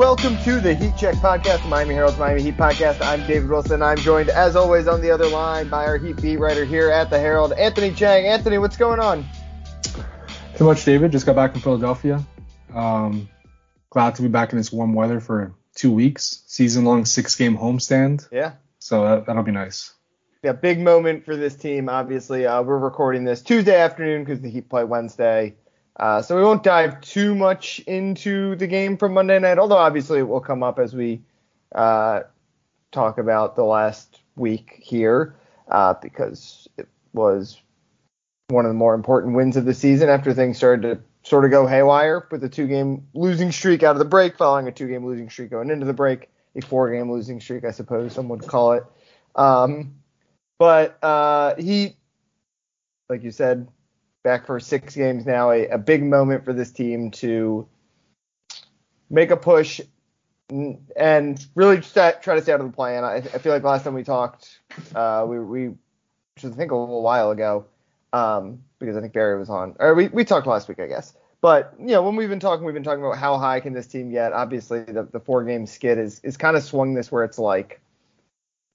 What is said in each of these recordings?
Welcome to the Heat Check Podcast, the Miami Herald's Miami Heat Podcast. I'm David Wilson. I'm joined, as always, on the other line by our Heat beat writer here at the Herald, Anthony Chiang. Anthony, what's going on? Too much, David. Just got back from Philadelphia. Um, glad to be back in this warm weather for two weeks. Season-long six-game homestand. Yeah. So that, that'll be nice. Yeah, big moment for this team. Obviously, uh, we're recording this Tuesday afternoon because the Heat play Wednesday. Uh, so we won't dive too much into the game from Monday night, although obviously it will come up as we uh, talk about the last week here uh, because it was one of the more important wins of the season after things started to sort of go haywire with a two-game losing streak out of the break, following a two-game losing streak going into the break, a four-game losing streak, I suppose some would call it. Um, but uh, he, like you said, back for six games now, a, a big moment for this team to make a push and really try to stay out of the play. And I, I feel like last time we talked, uh, we, we, I think a little while ago, um, because I think Barry was on, or we, we talked last week, I guess. But you know, when we've been talking, we've been talking about how high can this team get. Obviously, the, the four game skid is is kind of swung this where it's like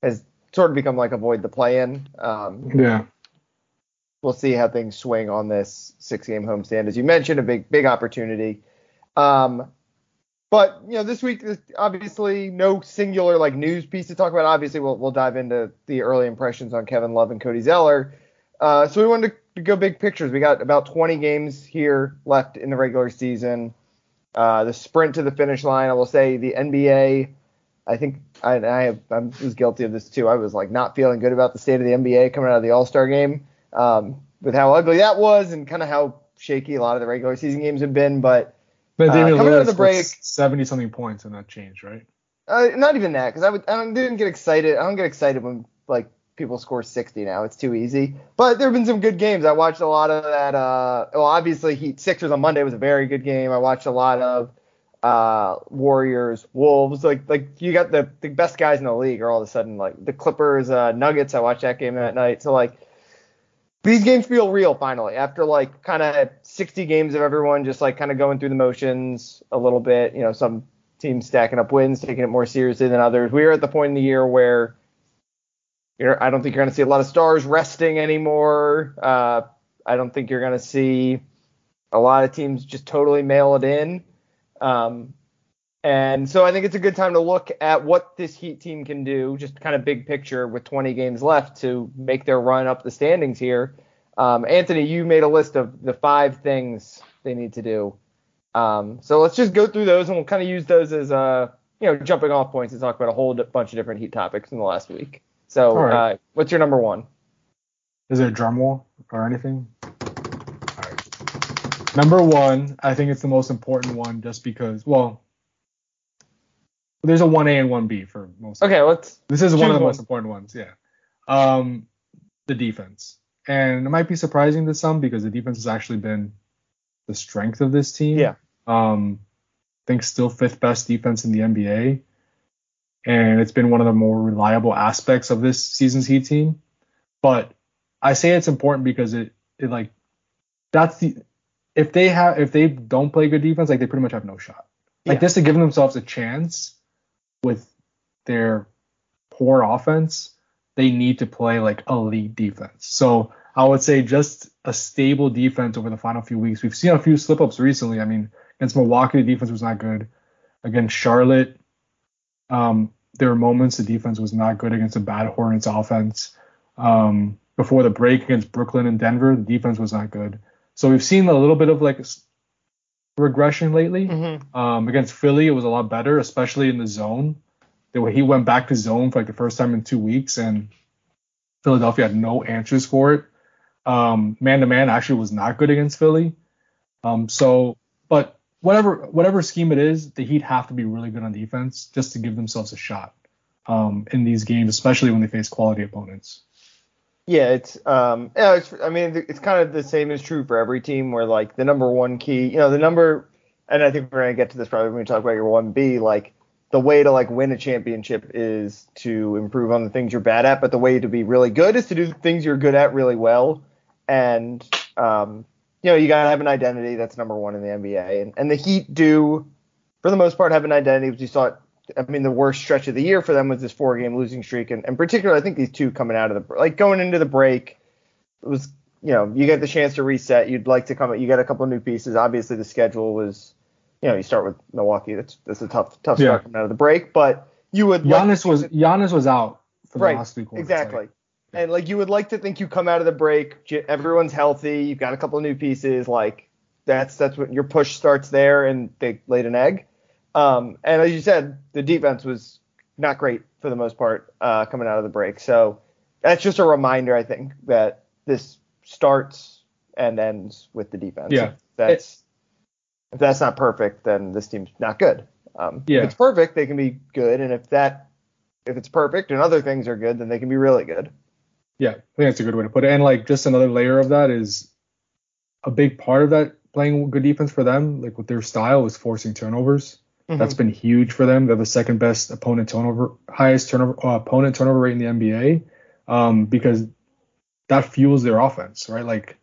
has sort of become like avoid the play in. Um, Yeah. We'll see how things swing on this six game homestand. As you mentioned, a big big opportunity. Um, but you know, this week obviously no singular like news piece to talk about. Obviously, we'll we'll dive into the early impressions on Kevin Love and Cody Zeller. Uh, so we wanted to, go big pictures. We got about 20 games here left in the regular season. Uh, the sprint to the finish line. I will say the NBA. I think I, I have, I was guilty of this too. I was like not feeling good about the state of the NBA coming out of the All Star game um, with how ugly that was and kind of how shaky a lot of the regular season games have been. But But Uh, coming out of the break- seventy something points and that changed, right? uh, not even that because I, would, I don't- didn't get excited. I don't get excited when like people score 60 now. It's too easy. But there have been some good games. I watched a lot of that. Uh, well, obviously Heat Sixers on Monday was a very good game. I watched a lot of uh, Warriors, Wolves. Like like you got the the best guys in the league are all of a sudden like the Clippers, uh, Nuggets. I watched that game that night. So like these games feel real finally after like kind of 60 games of everyone just like kind of going through the motions a little bit. You know, some teams stacking up wins, taking it more seriously than others. We are at the point in the year where you're, I don't think you're going to see a lot of stars resting anymore. Uh, I don't think you're going to see a lot of teams just totally mail it in. Um, and so I think it's a good time to look at what this Heat team can do, just kind of big picture with 20 games left to make their run up the standings here. Um, Anthony, you made a list of the five things they need to do. Um, so let's just go through those and we'll kind of use those as uh, you know jumping off points to talk about a whole bunch of different Heat topics in the last week. So right. uh, what's your number one? Is there a drum roll or anything? All right. Number one, I think it's the most important one just because, well, there's a 1A and 1B for most. Okay, let's This is one of the most important ones, yeah. Um, the defense. And it might be surprising to some because the defense has actually been the strength of this team. Yeah. Um, I think still fifth best defense in the NBA. And it's been one of the more reliable aspects of this season's Heat team. But I say it's important because it, it like that's the if they have if they don't play good defense, like they pretty much have no shot. Like Yeah. just to give themselves a chance with their poor offense, they need to play like elite defense. So I would say just a stable defense over the final few weeks. We've seen a few slip ups recently. I mean, against Milwaukee, the defense was not good. Against Charlotte, um, there were moments the defense was not good against a bad Hornets offense. Um, before the break against Brooklyn and Denver, the defense was not good. So we've seen a little bit of like regression lately. Mm-hmm. Um, against Philly, it was a lot better, especially in the zone. The way he went back to zone for like the first time in two weeks, and Philadelphia had no answers for it. Um, man to man actually was not good against Philly. Um, so, but whatever whatever scheme it is, the Heat have to be really good on defense just to give themselves a shot um, in these games, especially when they face quality opponents. Yeah, it's um, yeah, it's, I mean, it's kind of the same is true for every team where like the number one key, you know, the number, and I think we're gonna get to this probably when we talk about your one B, like the way to like win a championship is to improve on the things you're bad at, but the way to be really good is to do things you're good at really well, and um, you know, you gotta have an identity. That's number one in the NBA, and and the Heat do, for the most part, have an identity. which you saw it I mean, the worst stretch of the year for them was this four game losing streak. And, and particularly, I think these two coming out of the, like going into the break, it was, you know, you get the chance to reset. You'd like to come, you get a couple new pieces. Obviously, the schedule was, you know, you start with Milwaukee. That's, that's a tough, tough start coming out of the break. But you would, Giannis like, was, Giannis was out for the last three quarters. Exactly. Like, and like you would like to think you come out of the break, everyone's healthy, you've got a couple new pieces, like that's that's what your push starts there, and they laid an egg. Um, and as you said, the defense was not great for the most part uh, coming out of the break. So that's just a reminder, I think, that this starts and ends with the defense. Yeah. If that's it, if that's not perfect, then this team's not good. Um, yeah. If it's perfect, they can be good, and if that if it's perfect and other things are good, then they can be really good. Yeah, I think that's a good way to put it. And like just another layer of that is a big part of that playing good defense for them, like with their style, is forcing turnovers. Mm-hmm. That's been huge for them. They're the second best opponent turnover, highest turnover uh, opponent turnover rate in the NBA, um, because that fuels their offense, right? Like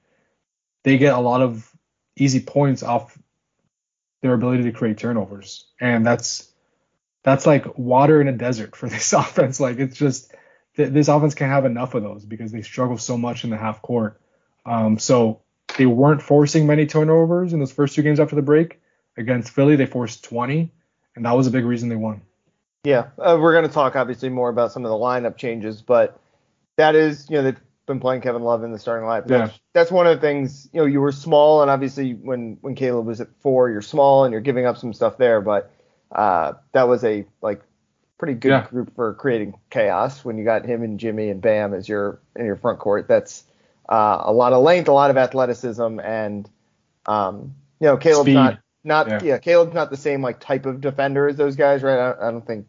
they get a lot of easy points off their ability to create turnovers, and that's that's like water in a desert for this offense. Like it's just this offense can't have enough of those because they struggle so much in the half court. Um, so they weren't forcing many turnovers in those first two games after the break Against Philly, they forced 20, and that was a big reason they won. Yeah, uh, we're going to talk obviously more about some of the lineup changes, but that is, you know, they've been playing Kevin Love in the starting lineup. That's, yeah. that's one of the things, you know, you were small, and obviously when when Caleb was at four, you're small and you're giving up some stuff there, but uh, that was a like pretty good yeah. group for creating chaos when you got him and Jimmy and Bam as your in your front court. That's uh, a lot of length, a lot of athleticism, and um, you know, Caleb's Speed. not not Yeah. yeah. Caleb's not the same like type of defender as those guys, right? I, I don't think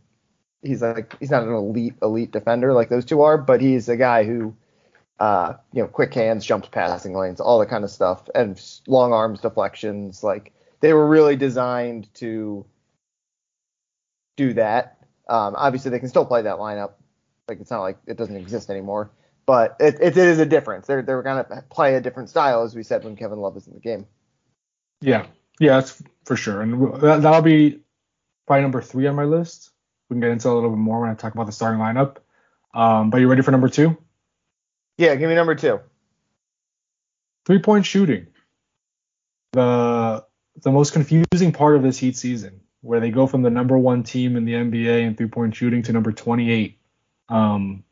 he's like he's not an elite elite defender like those two are, but he's a guy who uh you know quick hands, jumps passing lanes, all that kind of stuff, and long arms, deflections. Like they were really designed to do that. Um, obviously they can still play that lineup. Like it's not like it doesn't exist anymore, but it, it is a difference. They're they're gonna play a different style, as we said when Kevin Love is in the game. Yeah, yeah, that's for sure. And that, that'll be probably number three on my list. We can get into a little bit more when I talk about the starting lineup. Um, but you ready for number two? Yeah, give me number two. Three point shooting. The the most confusing part of this Heat season, where they go from the number one team in the NBA in three point shooting to number 28. Um,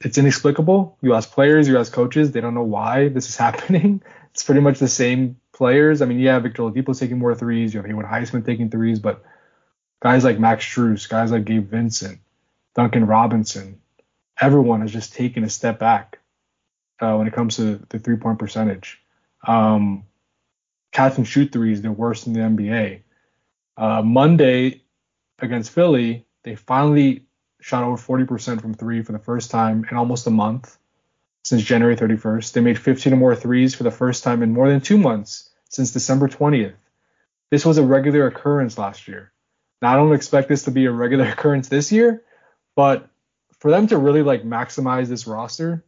it's inexplicable. You ask players, you ask coaches, they don't know why this is happening. It's pretty much the same players. I mean, yeah, Victor Oladipo's taking more threes. You have Haywood Highsmith taking threes, but guys like Max Strus, guys like Gabe Vincent, Duncan Robinson, everyone has just taken a step back uh, when it comes to the three point percentage. Um, catch and shoot threes, they're worse than the NBA. Uh, Monday against Philly, they finally shot over 40% from three for the first time in almost a month since January 31st. They made 15 or more threes for the first time in more than two months since December 20th. This was a regular occurrence last year. Now, I don't expect this to be a regular occurrence this year, but for them to really like maximize this roster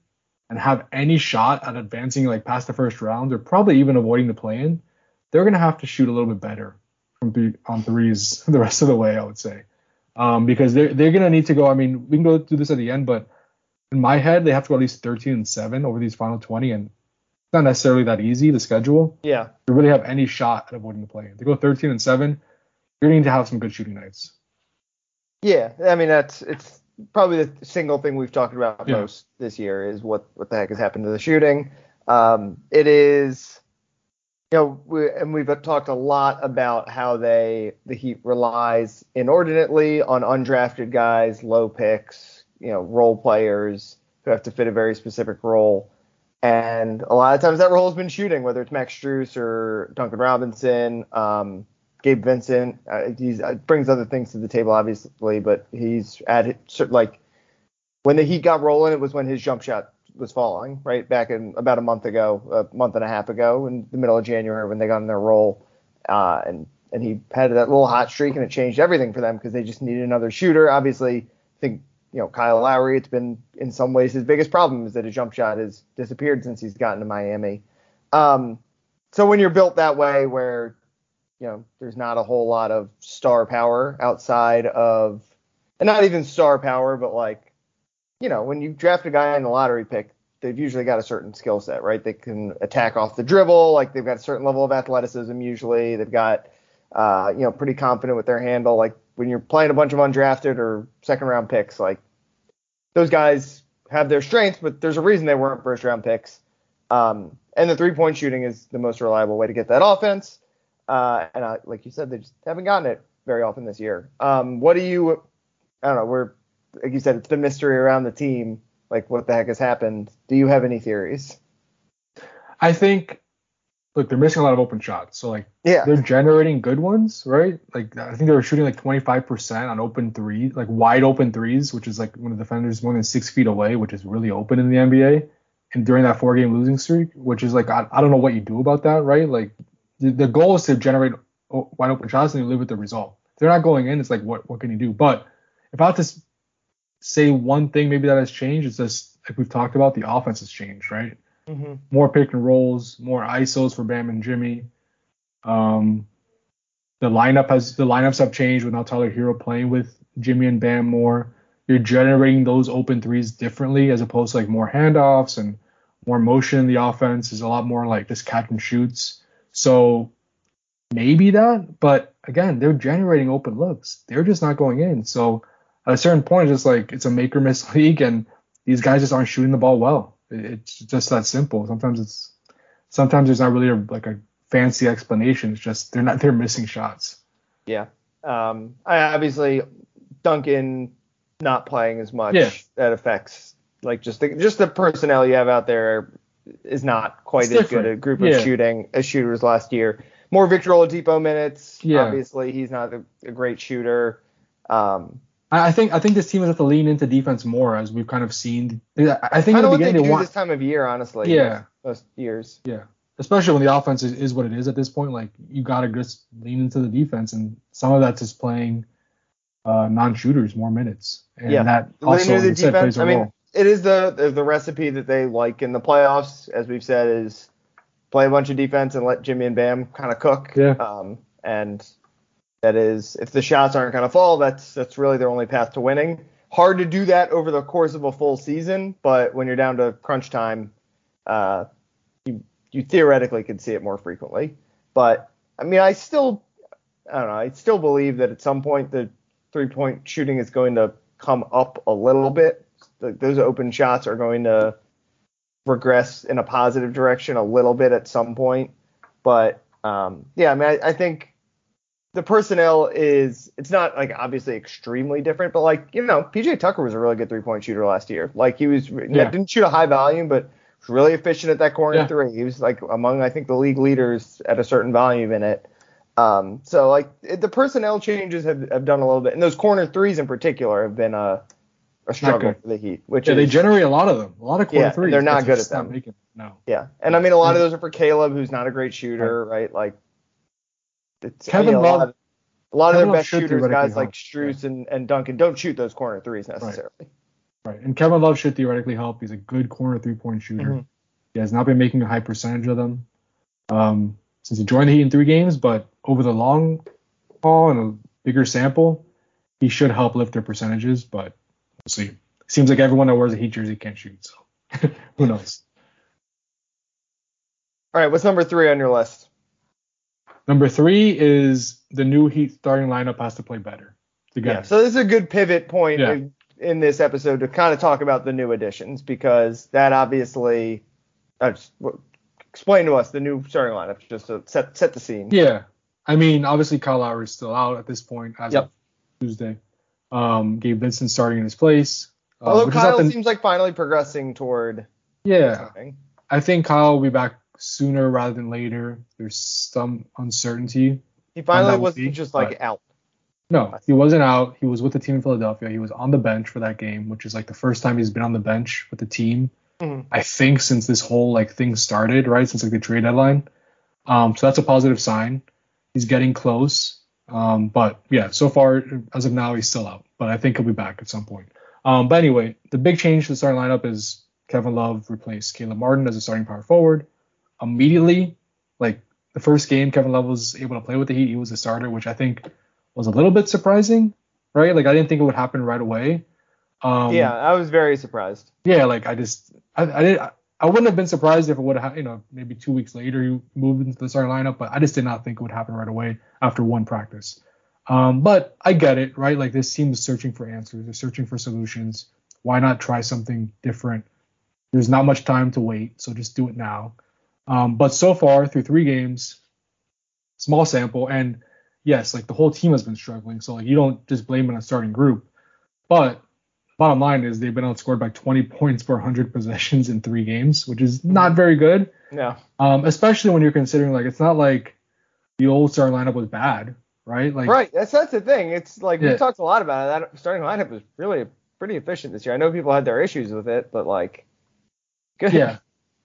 and have any shot at advancing like past the first round or probably even avoiding the play-in, they're gonna have to shoot a little bit better from on threes the rest of the way, I would say, um, because they're they're gonna need to go. I mean, we can go through this at the end, but in my head, they have to go at least 13 and seven over these final 20, and it's not necessarily that easy. The schedule Yeah. to really have any shot at avoiding the play-in. To go 13 and seven, you're going to need to have some good shooting nights. Yeah, I mean that's it's probably the single thing we've talked about Yeah. most this year is what what the heck has happened to the shooting. Um, it is you know, we, and we've talked a lot about how they the Heat relies inordinately on undrafted guys, low picks, you know, role players who have to fit a very specific role. And a lot of times that role has been shooting, whether it's Max Strus or Duncan Robinson, um, Gabe Vincent. Uh, he uh, brings other things to the table, obviously, but he's at like when the Heat got rolling, it was when his jump shot was falling, right? Back in about a month ago, a month and a half ago, in the middle of January when they got in their role, uh, and and he had that little hot streak, and it changed everything for them because they just needed another shooter. Obviously, I think you know Kyle Lowry. It's been in some ways his biggest problem is that his jump shot has disappeared since he's gotten to Miami. Um, so when you're built that way, where you know there's not a whole lot of star power outside of, and not even star power, but like you know, when you draft a guy in the lottery pick, they've usually got a certain skill set, right? They can attack off the dribble, like they've got a certain level of athleticism usually. They've got, uh, you know, pretty confident with their handle. Like when you're playing a bunch of undrafted or second round picks, like those guys have their strengths, but there's a reason they weren't first round picks. Um, and the three point shooting is the most reliable way to get that offense. Uh, and uh, like you said, they just haven't gotten it very often this year. Um, what do you, I don't know, we're like you said, it's the mystery around the team. Like, what the heck has happened? Do you have any theories? I think, look, they're missing a lot of open shots. So, like, yeah, they're generating good ones, right? Like, I think they were shooting like 25% on open threes, like wide open threes, which is like when the defender's more than six feet away, which is really open in the NBA. And during that four game losing streak, which is like, I, I don't know what you do about that, right? Like, the, the goal is to generate wide open shots and you live with the result. If they're not going in, it's like, what, what can you do? But if I had to say one thing maybe that has changed it's just like we've talked about, the offense has changed, right? Mm-hmm. More pick and rolls, more ISOs for Bam and Jimmy. Um, the lineup has the lineups have changed with now Tyler Herro playing with Jimmy and Bam more. You're generating those open threes differently as opposed to like more handoffs and more motion in the offense is a lot more like just catch and shoots. So maybe that, but again, they're generating open looks. They're just not going in. So at a certain point, it's just like it's a make or miss league, and these guys just aren't shooting the ball well. It's just that simple. Sometimes it's sometimes there's not really a, like a fancy explanation. It's just they're not they're missing shots. Yeah. Um. I obviously Duncan not playing as much Yeah. that affects like just the just the personnel you have out there is not quite It's as different. good a group of Yeah. shooting as shooters last year. More Victor Oladipo minutes. Yeah. Obviously, he's not a, a great shooter. Um, I, think I think this team has to lean into defense more as we've kind of seen. I think I in the what they beginning they want this time of year, honestly. Yeah. Most, years. Yeah. Especially when the offense is, is what it is at this point, like you gotta just lean into the defense, and some of that's just playing uh, non-shooters more minutes, and Yeah. that also the like I said, defense. plays a I mean, role. it is the, the the recipe that they like in the playoffs, as we've said, is play a bunch of defense and let Jimmy and Bam kind of cook. Yeah. Um, and that is, if the shots aren't going to fall, that's that's really their only path to winning. Hard to do that over the course of a full season, but when you're down to crunch time, uh, you you theoretically could see it more frequently. But I mean, I still, I don't know, I still believe that at some point the three point shooting is going to come up a little bit. Th- Those open shots are going to regress in a positive direction a little bit at some point. But um, yeah, I mean, I, I think the personnel is it's not like obviously extremely different, but like you know, PJ Tucker was a really good three point shooter last year. Like he was Yeah. didn't shoot a high volume, but was really efficient at that corner Yeah. three. He was like among I think the league leaders at a certain volume in it. Um, so like it, the personnel changes have, have done a little bit, and those corner threes in particular have been a a struggle for the Heat, which Yeah, is they generate a lot of them, a lot of corner Yeah, threes. they're not good at them. making- no. Yeah, and I mean a lot of those are for Caleb, who's not a great shooter, right? Like, it's, Kevin you know, a Love- lot of, a lot of their Love best shooters, guys like Strus and, and Duncan, don't shoot those corner threes necessarily. Right. And Kevin Love should theoretically help. He's a good corner three point shooter. Mhm. He has not been making a high percentage of them um, since he joined the Heat in three games, but over the long haul and a bigger sample, he should help lift their percentages. But we'll see. Seems like everyone that wears a Heat jersey can't shoot, so who knows? All right, what's number three on your list? Number three is the new Heat starting lineup has to play better together. Yeah, so this is a good pivot point Yeah. in, in this episode to kind of talk about the new additions because that obviously, uh, explain to us the new starting lineup just to set set the scene. Yeah, I mean, obviously Kyle Lowry is still out at this point as Yep. of Tuesday. Um, Gabe Vincent starting in his place. uh, Although Kyle nothing- seems like finally progressing toward yeah. I think Kyle will be back sooner rather than later. There's some uncertainty. He finally wasn't be, just like out. No, he wasn't out. He was with the team in Philadelphia. He was on the bench for that game, which is like the first time he's been on the bench with the team. Mhm. I think since this whole like thing started, right? Since like the trade deadline. Um, so that's a positive sign. He's getting close. Um, but yeah, so far as of now, he's still out. But I think he'll be back at some point. Um, but anyway, the big change to the starting lineup is Kevin Love replaced Caleb Martin as a starting power forward. Immediately, like the first game, Kevin Love was able to play with the Heat. He was a starter, which I think was a little bit surprising, right? Like I didn't think it would happen right away. Um, yeah, I was very surprised. yeah, like I just I I did I wouldn't have been surprised if it would have you know maybe two weeks later you moved into the starting lineup, but I just did not think it would happen right away after one practice. Um, but I get it, right? Like this team is searching for answers, they're searching for solutions. Why not try something different? There's not much time to wait, so just do it now. Um, but so far through three games, small sample, and yes, like the whole team has been struggling. So like you don't just blame it on a starting group, but bottom line is they've been outscored by 20 points per 100 possessions in three games, which is not very good. Yeah. Um, especially when you're considering like it's not like the old starting lineup was bad, right? Like Right. That's that's the thing. It's like Yeah. we talked a lot about it. That starting lineup was really pretty efficient this year. I know people had their issues with it, but like good. yeah.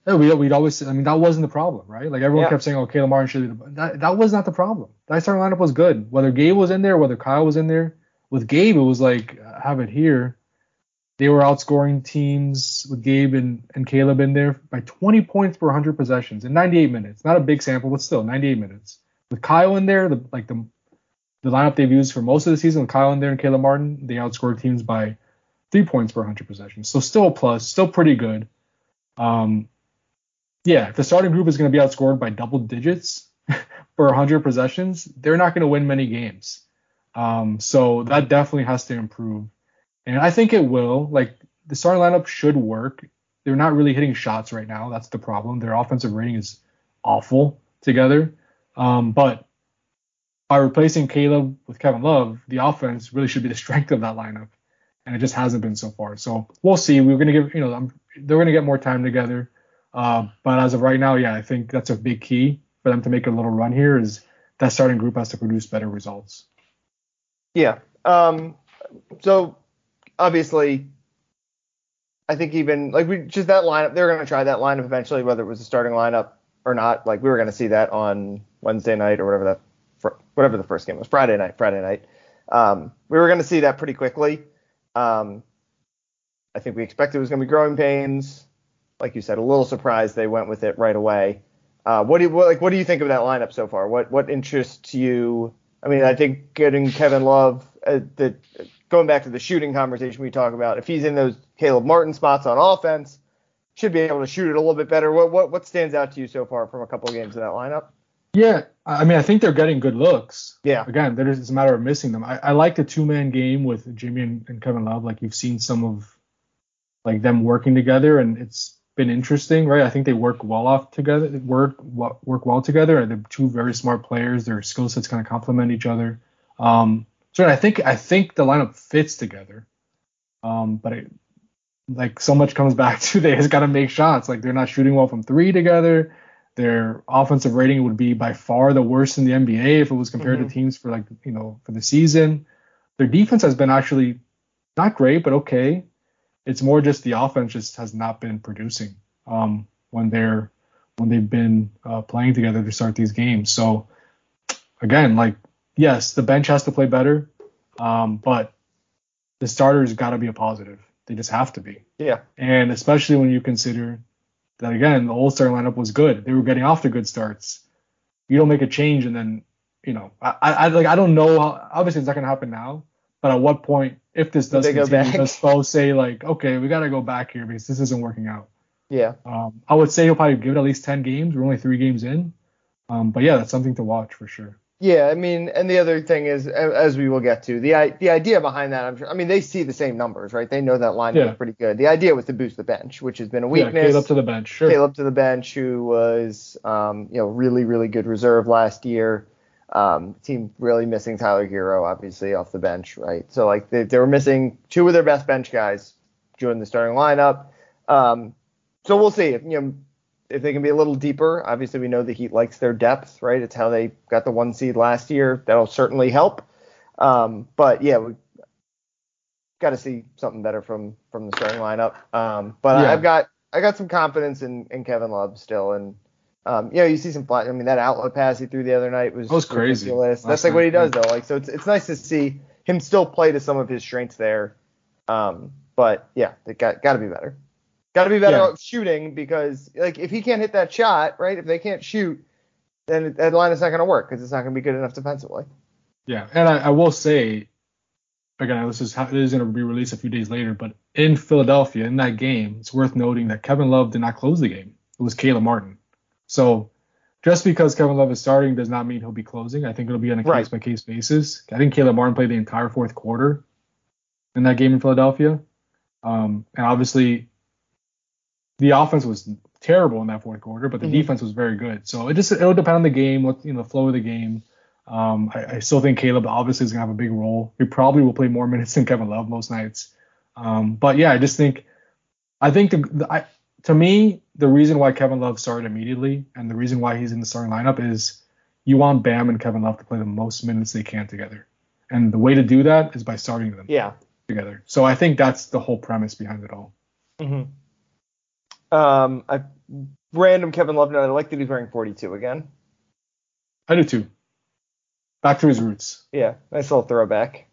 Yeah, we, we'd always, I mean, that wasn't the problem, right? Like everyone Yeah. kept saying, oh, Caleb Martin should be the, that, that was not the problem. That starting lineup was good. Whether Gabe was in there, whether Kyle was in there. With Gabe, it was like, I have it here. They were outscoring teams with Gabe and, and Caleb in there by 20 points per 100 possessions in 98 minutes. Not a big sample, but still 98 minutes. With Kyle in there, the, like the the lineup they've used for most of the season, with Kyle in there and Caleb Martin, they outscored teams by three points per 100 possessions. So still a plus, still pretty good. Um, yeah, if the starting group is going to be outscored by double digits for 100 possessions, they're not going to win many games. Um, so that definitely has to improve. And I think it will. Like the starting lineup should work. They're not really hitting shots right now. That's the problem. Their offensive rating is awful together. Um, but by replacing Caleb with Kevin Love, the offense really should be the strength of that lineup, and it just hasn't been so far. So we'll see. We're gonna give you know I'm, they're gonna get more time together. Uh, but as of right now, yeah, I think that's a big key for them to make a little run here. Is that starting group has to produce better results. Yeah. Um. So obviously, I think even like we just that lineup, they're going to try that lineup eventually, whether it was a starting lineup or not. Like we were going to see that on Wednesday night or whatever that whatever the first game was, Friday night, Friday night. Um, we were going to see that pretty quickly. Um, I think we expected it was going to be growing pains. Like you said, a little surprised they went with it right away. Uh, what do you what, like? What do you think of that lineup so far? What what interests you? I mean, I think getting Kevin Love, uh, the going back to the shooting conversation we talk about, if he's in those Caleb Martin spots on offense, should be able to shoot it a little bit better. What what what stands out to you so far from a couple of games in that lineup? Yeah, I mean I think they're getting good looks. Yeah. Again, it's a matter of missing them. I, I like the two man game with Jimmy and, and Kevin Love. Like you've seen some of like them working together, and it's been interesting, right? I think they work well off together, work work well together. They're two very smart players. Their skill sets kind of complement each other. Um, so I think I think the lineup fits together. Um, but it, like so much comes back to they just got to make shots. Like they're not shooting well from three together. Their offensive rating would be by far the worst in the NBA if it was compared Mhm. to teams for like you know for the season. Their defense has been actually not great, but okay. It's more just the offense just has not been producing um, when they're when they've been uh, playing together to start these games. So again, like yes, the bench has to play better, um, but the starters got to be a positive. They just have to be. Yeah. And especially when you consider that again, the All Star lineup was good. They were getting off to good starts. You don't make a change and then, you know, I, I like I don't know how obviously it's not gonna happen now, but at what point if this does continue, back. does Spo say like, okay, we gotta go back here because this isn't working out. Yeah. Um, I would say he'll probably give it at least ten games. We're only three games in. Um, but yeah, that's something to watch for sure. Yeah, I mean, and the other thing is, as we will get to, the the idea behind that, I'm sure. I mean, they see the same numbers, right? They know that line Yeah. is pretty good. The idea was to boost the bench, which has been a weakness. Yeah. Caleb to the bench. Sure. Caleb to the bench, who was, um, you know, really, really good reserve last year. Um, team really missing Tyler Herro, obviously off the bench, right? So like they, they were missing two of their best bench guys during the starting lineup. Um, so we'll see if you know if they can be a little deeper. Obviously, we know the Heat likes their depth, right? It's how they got the one seed last year. That'll certainly help. Um, but yeah, we got to see something better from from the starting lineup. Um, but Yeah. I've got I got some confidence in, in Kevin Love still, and um, you know, you see some flat. I mean, that outlet pass he threw the other night was, That was crazy. ridiculous. That's like what he does though. Like, so it's it's nice to see him still play to some of his strengths there. Um, but yeah, it got got to be better. Got to be better Yeah. at shooting because like if he can't hit that shot, right? If they can't shoot, then that line is not going to work because it's not going to be good enough defensively. Yeah, and I, I will say, again, this is how, this is going to be released a few days later, but in Philadelphia, in that game, it's worth noting that Kevin Love did not close the game. It was Caleb Martin. So just because Kevin Love is starting does not mean he'll be closing. I think it'll be on a Right. case by case basis. I think Caleb Martin played the entire fourth quarter in that game in Philadelphia. Um, and obviously, the offense was terrible in that fourth quarter, but the Mhm. defense was very good. So it just it'll depend on the game, what you know, the flow of the game. Um, I, I still think Caleb obviously is gonna have a big role. He probably will play more minutes than Kevin Love most nights. Um, but yeah, I just think, I think the, the I, to me the reason why Kevin Love started immediately and the reason why he's in the starting lineup is you want Bam and Kevin Love to play the most minutes they can together, and the way to do that is by starting them Yeah. together. So I think that's the whole premise behind it all. Mm-hmm. Um, I random Kevin Love note. I like that he's wearing 42 again. I do too. Back to his roots. Yeah, nice little throwback.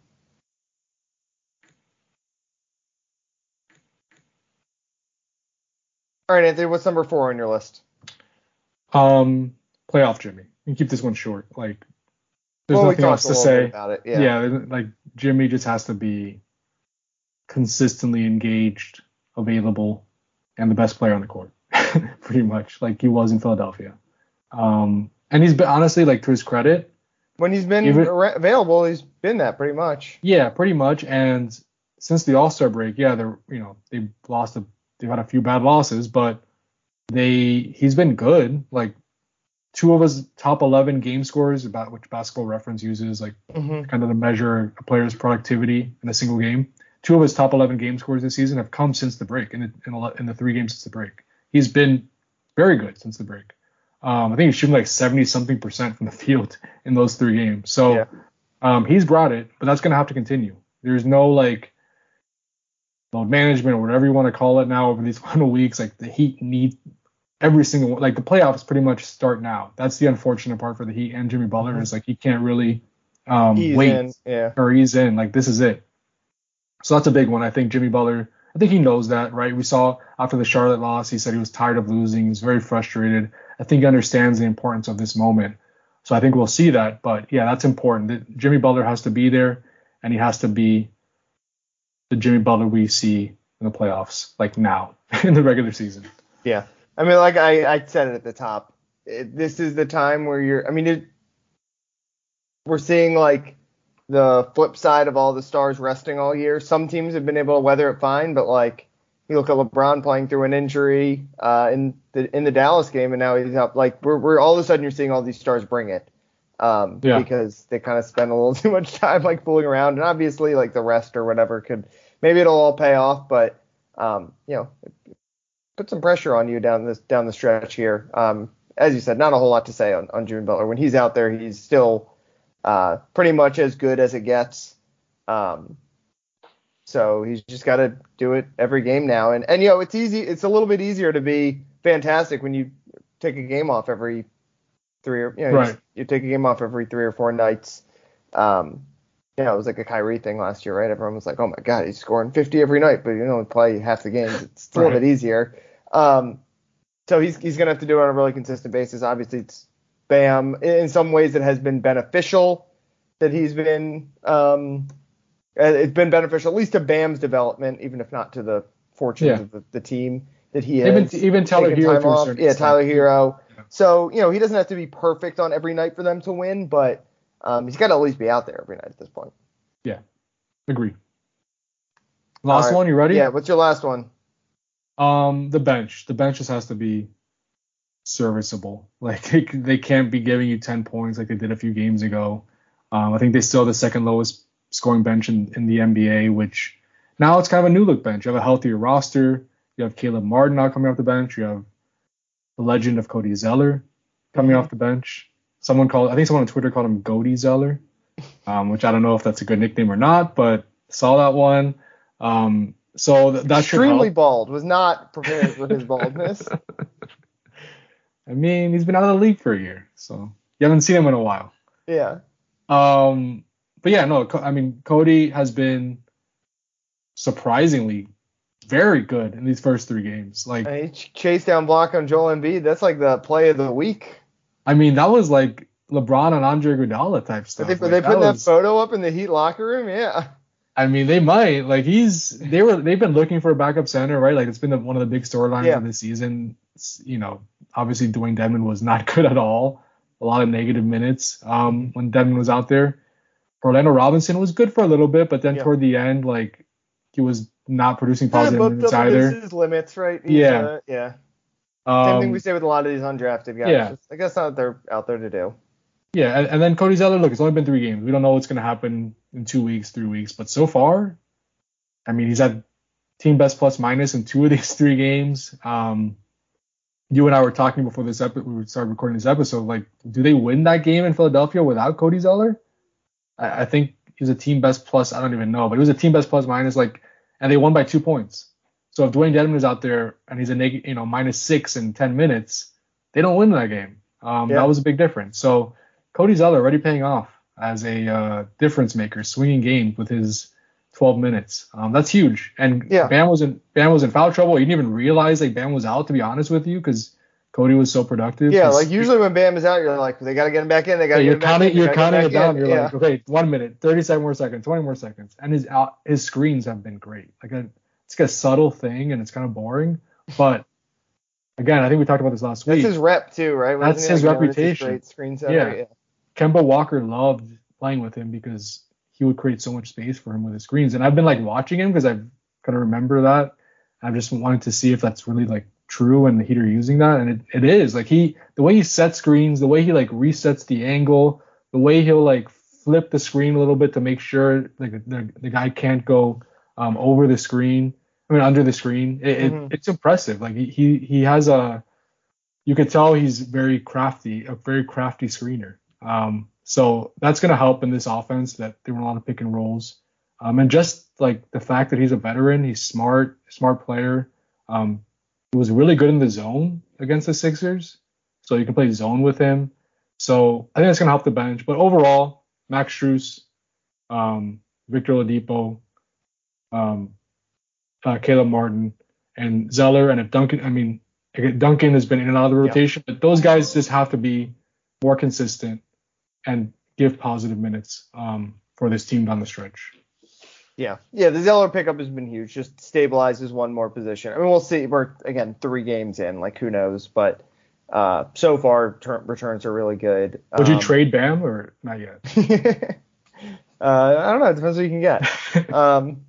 All right, Anthony, what's number four on your list? Um, playoff Jimmy. You keep this one short. Like, there's well, we nothing else to say. about it. Yeah. yeah, like Jimmy just has to be consistently engaged, available, and the best player on the court, pretty much, like he was in Philadelphia. Um, and he's been honestly, like to his credit, When he's been Even- available, he's been that pretty much. yeah, pretty much. And since the All Star break, yeah, they're you know they lost a they've had a few bad losses, but they he's been good. Like two of his top 11 game scores, about which Basketball Reference uses, like Mm-hmm. kind of to measure a player's productivity in a single game. Two of his top 11 game scores this season have come since the break, in the, in, the, in the three games since the break. He's been very good since the break. Um, I think he's shooting like 70 something percent from the field in those three games. So Yeah. um, he's brought it, but that's going to have to continue. There's no like load management or whatever you want to call it now over these final weeks. Like the Heat need every single one. Like the playoffs pretty much start now. That's the unfortunate part for the Heat and Jimmy Butler is like he can't really um, He's wait in. Yeah. or he's in. Like this is it. So that's a big one. I think Jimmy Butler. I think he knows that, right? We saw after the Charlotte loss, he said he was tired of losing. He was very frustrated. I think he understands the importance of this moment. So I think we'll see that. But yeah, that's important. That Jimmy Butler has to be there, and he has to be the Jimmy Butler we see in the playoffs, like now in the regular season. Yeah. I mean, like I, I said it at the top. It, this is the time where you're. I mean, it, we're seeing like the flip side of all the stars resting all year. Some teams have been able to weather it fine, but like you look at LeBron playing through an injury uh, in the in the Dallas game, and now he's up. Like we're we're all of a sudden you're seeing all these stars bring it. Um, Yeah. because they kind of spend a little too much time like fooling around, and obviously like the rest or whatever could maybe it'll all pay off, but um, you know, put some pressure on you down this down the stretch here. Um, as you said, not a whole lot to say on, on Jimmy Butler. When he's out there, he's still uh, pretty much as good as it gets. Um, so he's just got to do it every game now. And and you know, it's easy. It's a little bit easier to be fantastic when you take a game off every three or you know Right. you, you take a game off every three or four nights. Um, you know, it was like a Kyrie thing last year, right? Everyone was like, "Oh my God, he's scoring 50 every night," but you know, play half the games. It's a little Right. bit easier. Um, so he's he's gonna have to do it on a really consistent basis. Obviously, it's Bam. In some ways, it has been beneficial that he's been. Um, uh, it's been beneficial, at least to Bam's development, even if not to the fortunes Yeah. of the, the team that he has. Even even Tyler Herro time to a off. certain Yeah. Tyler Herro. So you know he doesn't have to be perfect on every night for them to win, but Um, he's got to at least be out there every night at this point. Yeah, agree. Last right. one, you ready? Yeah. What's your last one? Um, the bench. The bench just has to be serviceable. Like they, they can't be giving you 10 points like they did a few games ago. Um, I think they still have the second lowest scoring bench in, in the NBA, which now it's kind of a new look bench. You have a healthier roster. You have Caleb Martin now coming off the bench. You have the legend of Cody Zeller coming Mhm. off the bench. Someone called, I think someone on Twitter called him Goody Zeller, um, which I don't know if that's a good nickname or not, but saw that one. Um, so th- that Extremely bald. Was not prepared for his baldness. I mean, he's been out of the league for a year, so you haven't seen him in a while. Yeah. Um, but yeah, no, I mean, Cody has been surprisingly very good in these first three games. Like, And he chased down block on Joel Embiid. That's like the play of the week. I mean, that was like LeBron and Andre Iguodala type stuff. they, Like, they put that was- photo up in the Heat locker room? Yeah. I mean, they might. Like, he's they were they've been looking for a backup center, right? Like, it's been the, one of the big storylines Yeah. of the season. It's, you know, obviously Dewayne Dedmon was not good at all. A lot of negative minutes um, when Dedmon was out there. Orlando Robinson was good for a little bit, but then Yeah. toward the end, like he was not producing positive of minutes either. his limits, right? He's, Yeah. uh, yeah. Same Um, thing we say with a lot of these undrafted guys. yeah. I guess not what they're out there to do. Yeah, and, and then Cody Zeller, look, it's only been three games. We don't know what's going to happen in two weeks, three weeks, but so far, I mean, he's had team best plus minus in two of these three games. Um, you and I were talking before this episode, we started recording this episode. Like, do they win that game in Philadelphia without Cody Zeller? I, I think he's a team best plus. I don't even know, but it was a team best plus minus. Like, and they won by two points. So if Dewayne Dedmon is out there and he's a neg- you know minus six in ten minutes, they don't win that game. Um, Yeah. That was a big difference. So Cody Zeller already paying off as a uh, difference maker, swinging games with his 12 minutes. Um, that's huge. And Yeah. Bam was in Bam was in foul trouble. You didn't even realize like Bam was out, to be honest with you, because Cody was so productive. Yeah, like usually when Bam is out, you're like, they got to get him back in. They got to get you're him back counting in. you're counting it down. You're yeah. like, okay, one minute, 37 more seconds, 20 more seconds, and his out his screens have been great. Like a, it's like a subtle thing, and it's kind of boring, but again, I think we talked about this last week. That's his rep too, right? That's Wasn't his like, known as this reputation. Great screen? Yeah. yeah. Kemba Walker loved playing with him because he would create so much space for him with his screens. And I've been like watching him because I've kind of remember that. I just wanted to see if that's really like true and the Heat are using that. And it, it is. Like he the way he sets screens, the way he like resets the angle, the way he'll like flip the screen a little bit to make sure like the, the guy can't go um, over the screen. I mean under the screen. It, Mhm. it, it's impressive. Like he, he he has a you could tell he's very crafty, a very crafty screener. Um, so that's going to help in this offense that there were a lot of pick and rolls. Um, and just like the fact that he's a veteran, he's smart, smart player. Um, he was really good in the zone against the Sixers, so you can play zone with him. So I think that's going to help the bench. But overall, Max Strus, um, Victor Oladipo, um, uh, Caleb Martin, and Zeller, and if Duncan, I mean, Duncan has been in and out of the Yeah. rotation, but those guys just have to be more consistent and give positive minutes um, for this team down the stretch. Yeah, yeah. The Zeller pickup has been huge. Just stabilizes one more position. I mean, we'll see. We're again three games in. Like who knows? But uh, so far ter- returns are really good. Would you Um, trade Bam or not yet? uh, I don't know. It depends what you can get. Um,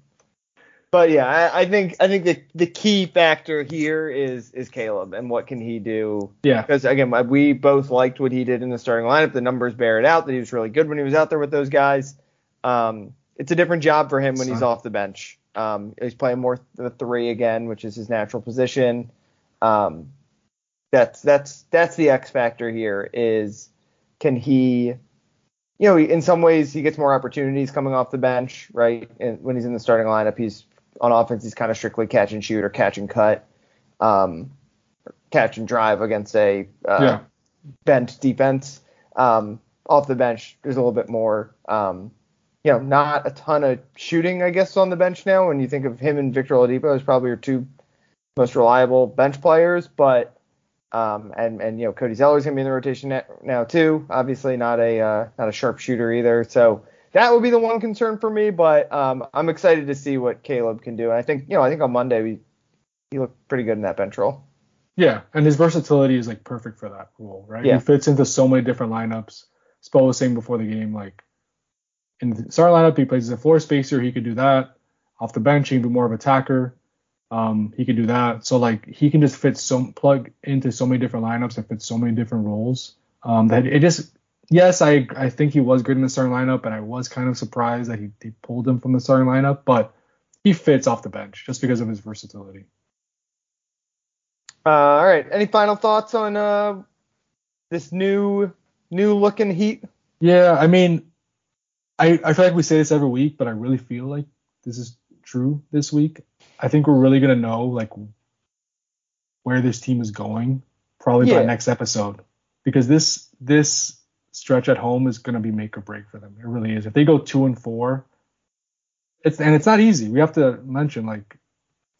but yeah, I, I think I think the the key factor here is is Caleb and what can he do yeah, because again we both liked what he did in the starting lineup. The numbers bear it out that he was really good when he was out there with those guys. Um, it's a different job for him when he's off the bench. Um, he's playing more the three again, which is his natural position. Um, that's that's that's the X factor here is can he you know in some ways he gets more opportunities coming off the bench right? And when he's in the starting lineup he's on offense he's kind of strictly catch and shoot or catch and cut. Um, catch and drive against a uh, yeah, bent defense. Um, off the bench there's a little bit more um, you know not a ton of shooting I guess on the bench now when you think of him and Victor Oladipo as probably your two most reliable bench players but um, and and you know Cody Zeller's gonna be in the rotation now too. Obviously not a uh, not a sharp shooter either. So that would be the one concern for me. But um, I'm excited to see what Caleb can do. And I think you know I think on Monday we he looked pretty good in that bench role. yeah. And his versatility is like perfect for that role, right? Yeah. He fits into so many different lineups. Spo was saying before the game, like in the starting lineup, he plays as a floor spacer. He could do that. Off the bench, he can be more of attacker. Um, he can do that. So like he can just fit so plug into so many different lineups and fit so many different roles. Um, that it just yes, I I think he was good in the starting lineup, and I was kind of surprised that he, he pulled him from the starting lineup, but he fits off the bench just because of his versatility. Uh, all right. Any final thoughts on uh, this new new looking Heat? Yeah, I mean, I I feel like we say this every week, but I really feel like this is true this week. I think we're really gonna know like where this team is going probably Yeah. by next episode because this this stretch at home is gonna be make or break for them. It really is. If they go two and four, it's and it's not easy. We have to mention like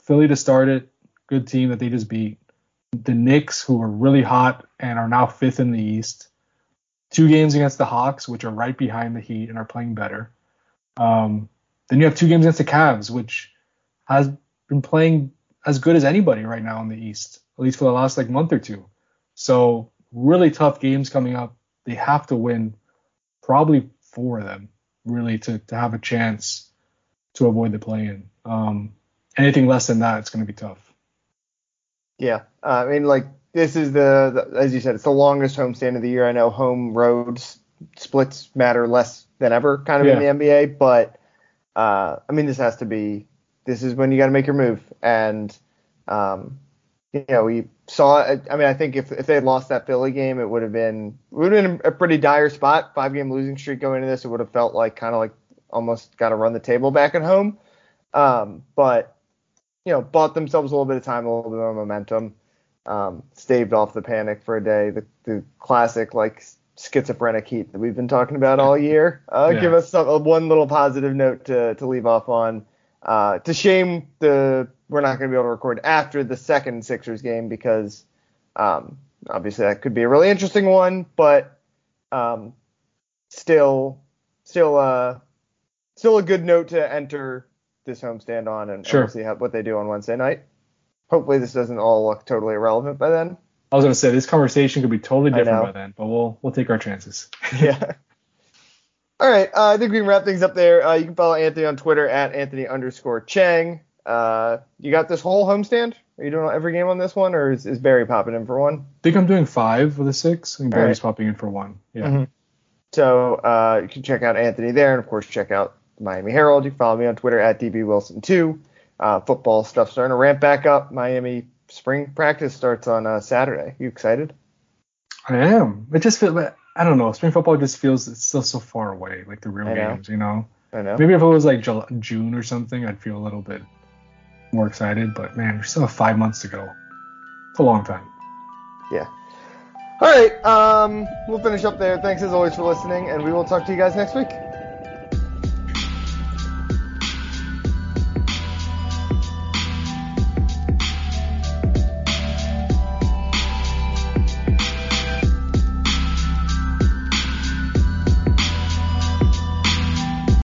Philly to start it, good team that they just beat. The Knicks, who are really hot and are now fifth in the East. Two games against the Hawks, which are right behind the Heat and are playing better. Um, then you have two games against the Cavs, which has been playing as good as anybody right now in the East, at least for the last like month or two. So really tough games coming up. They have to win probably four of them really to, to have a chance to avoid the play-in. Um, anything less than that, it's going to be tough. Yeah, uh, I mean, like this is the, the as you said, it's the longest homestand of the year. I know home roads splits matter less than ever, kind of Yeah. in the NBA, but uh, I mean, this has to be. This is when you got to make your move, and um, you know, we saw. I mean, I think if if they had lost that Philly game, it would have been would have been a pretty dire spot. Five game losing streak going into this, it would have felt like kind of like almost got to run the table back at home. Um, but you know, bought themselves a little bit of time, a little bit of momentum, um, staved off the panic for a day. The, the classic like schizophrenic heat that we've been talking about all year. Uh, Yeah. Give us some, uh, one little positive note to, to leave off on. Uh, it's a shame the we're not going to be able to record after the second Sixers game because um, obviously that could be a really interesting one, but um, still, still, uh, still a good note to enter this homestand on, and, and we'll see how, what they do on Wednesday night. Hopefully, this doesn't all look totally irrelevant by then. I was going to say this conversation could be totally different by then, but we'll we'll take our chances. yeah. All right, uh, I think we can wrap things up there. Uh, you can follow Anthony on Twitter at Anthony underscore Chiang. Uh, you got this whole homestand? Are you doing every game on this one, or is, is Barry popping in for one? I think I'm doing five with a six. All Barry's right. popping in for one. Yeah. Mhm. So uh, you can check out Anthony there, and of course check out Miami Herald. You can follow me on Twitter at dbwilson2. Uh, football stuff starting to ramp back up. Miami spring practice starts on uh, Saturday. You excited? I am. It just feels. I don't know. Spring football just feels it's still so far away, like the real games. You know. I know. Maybe if it was like June or something, I'd feel a little bit more excited. But man, we still have five months to go. It's a long time. Yeah. All right. Um, we'll finish up there. Thanks as always for listening, and we will talk to you guys next week.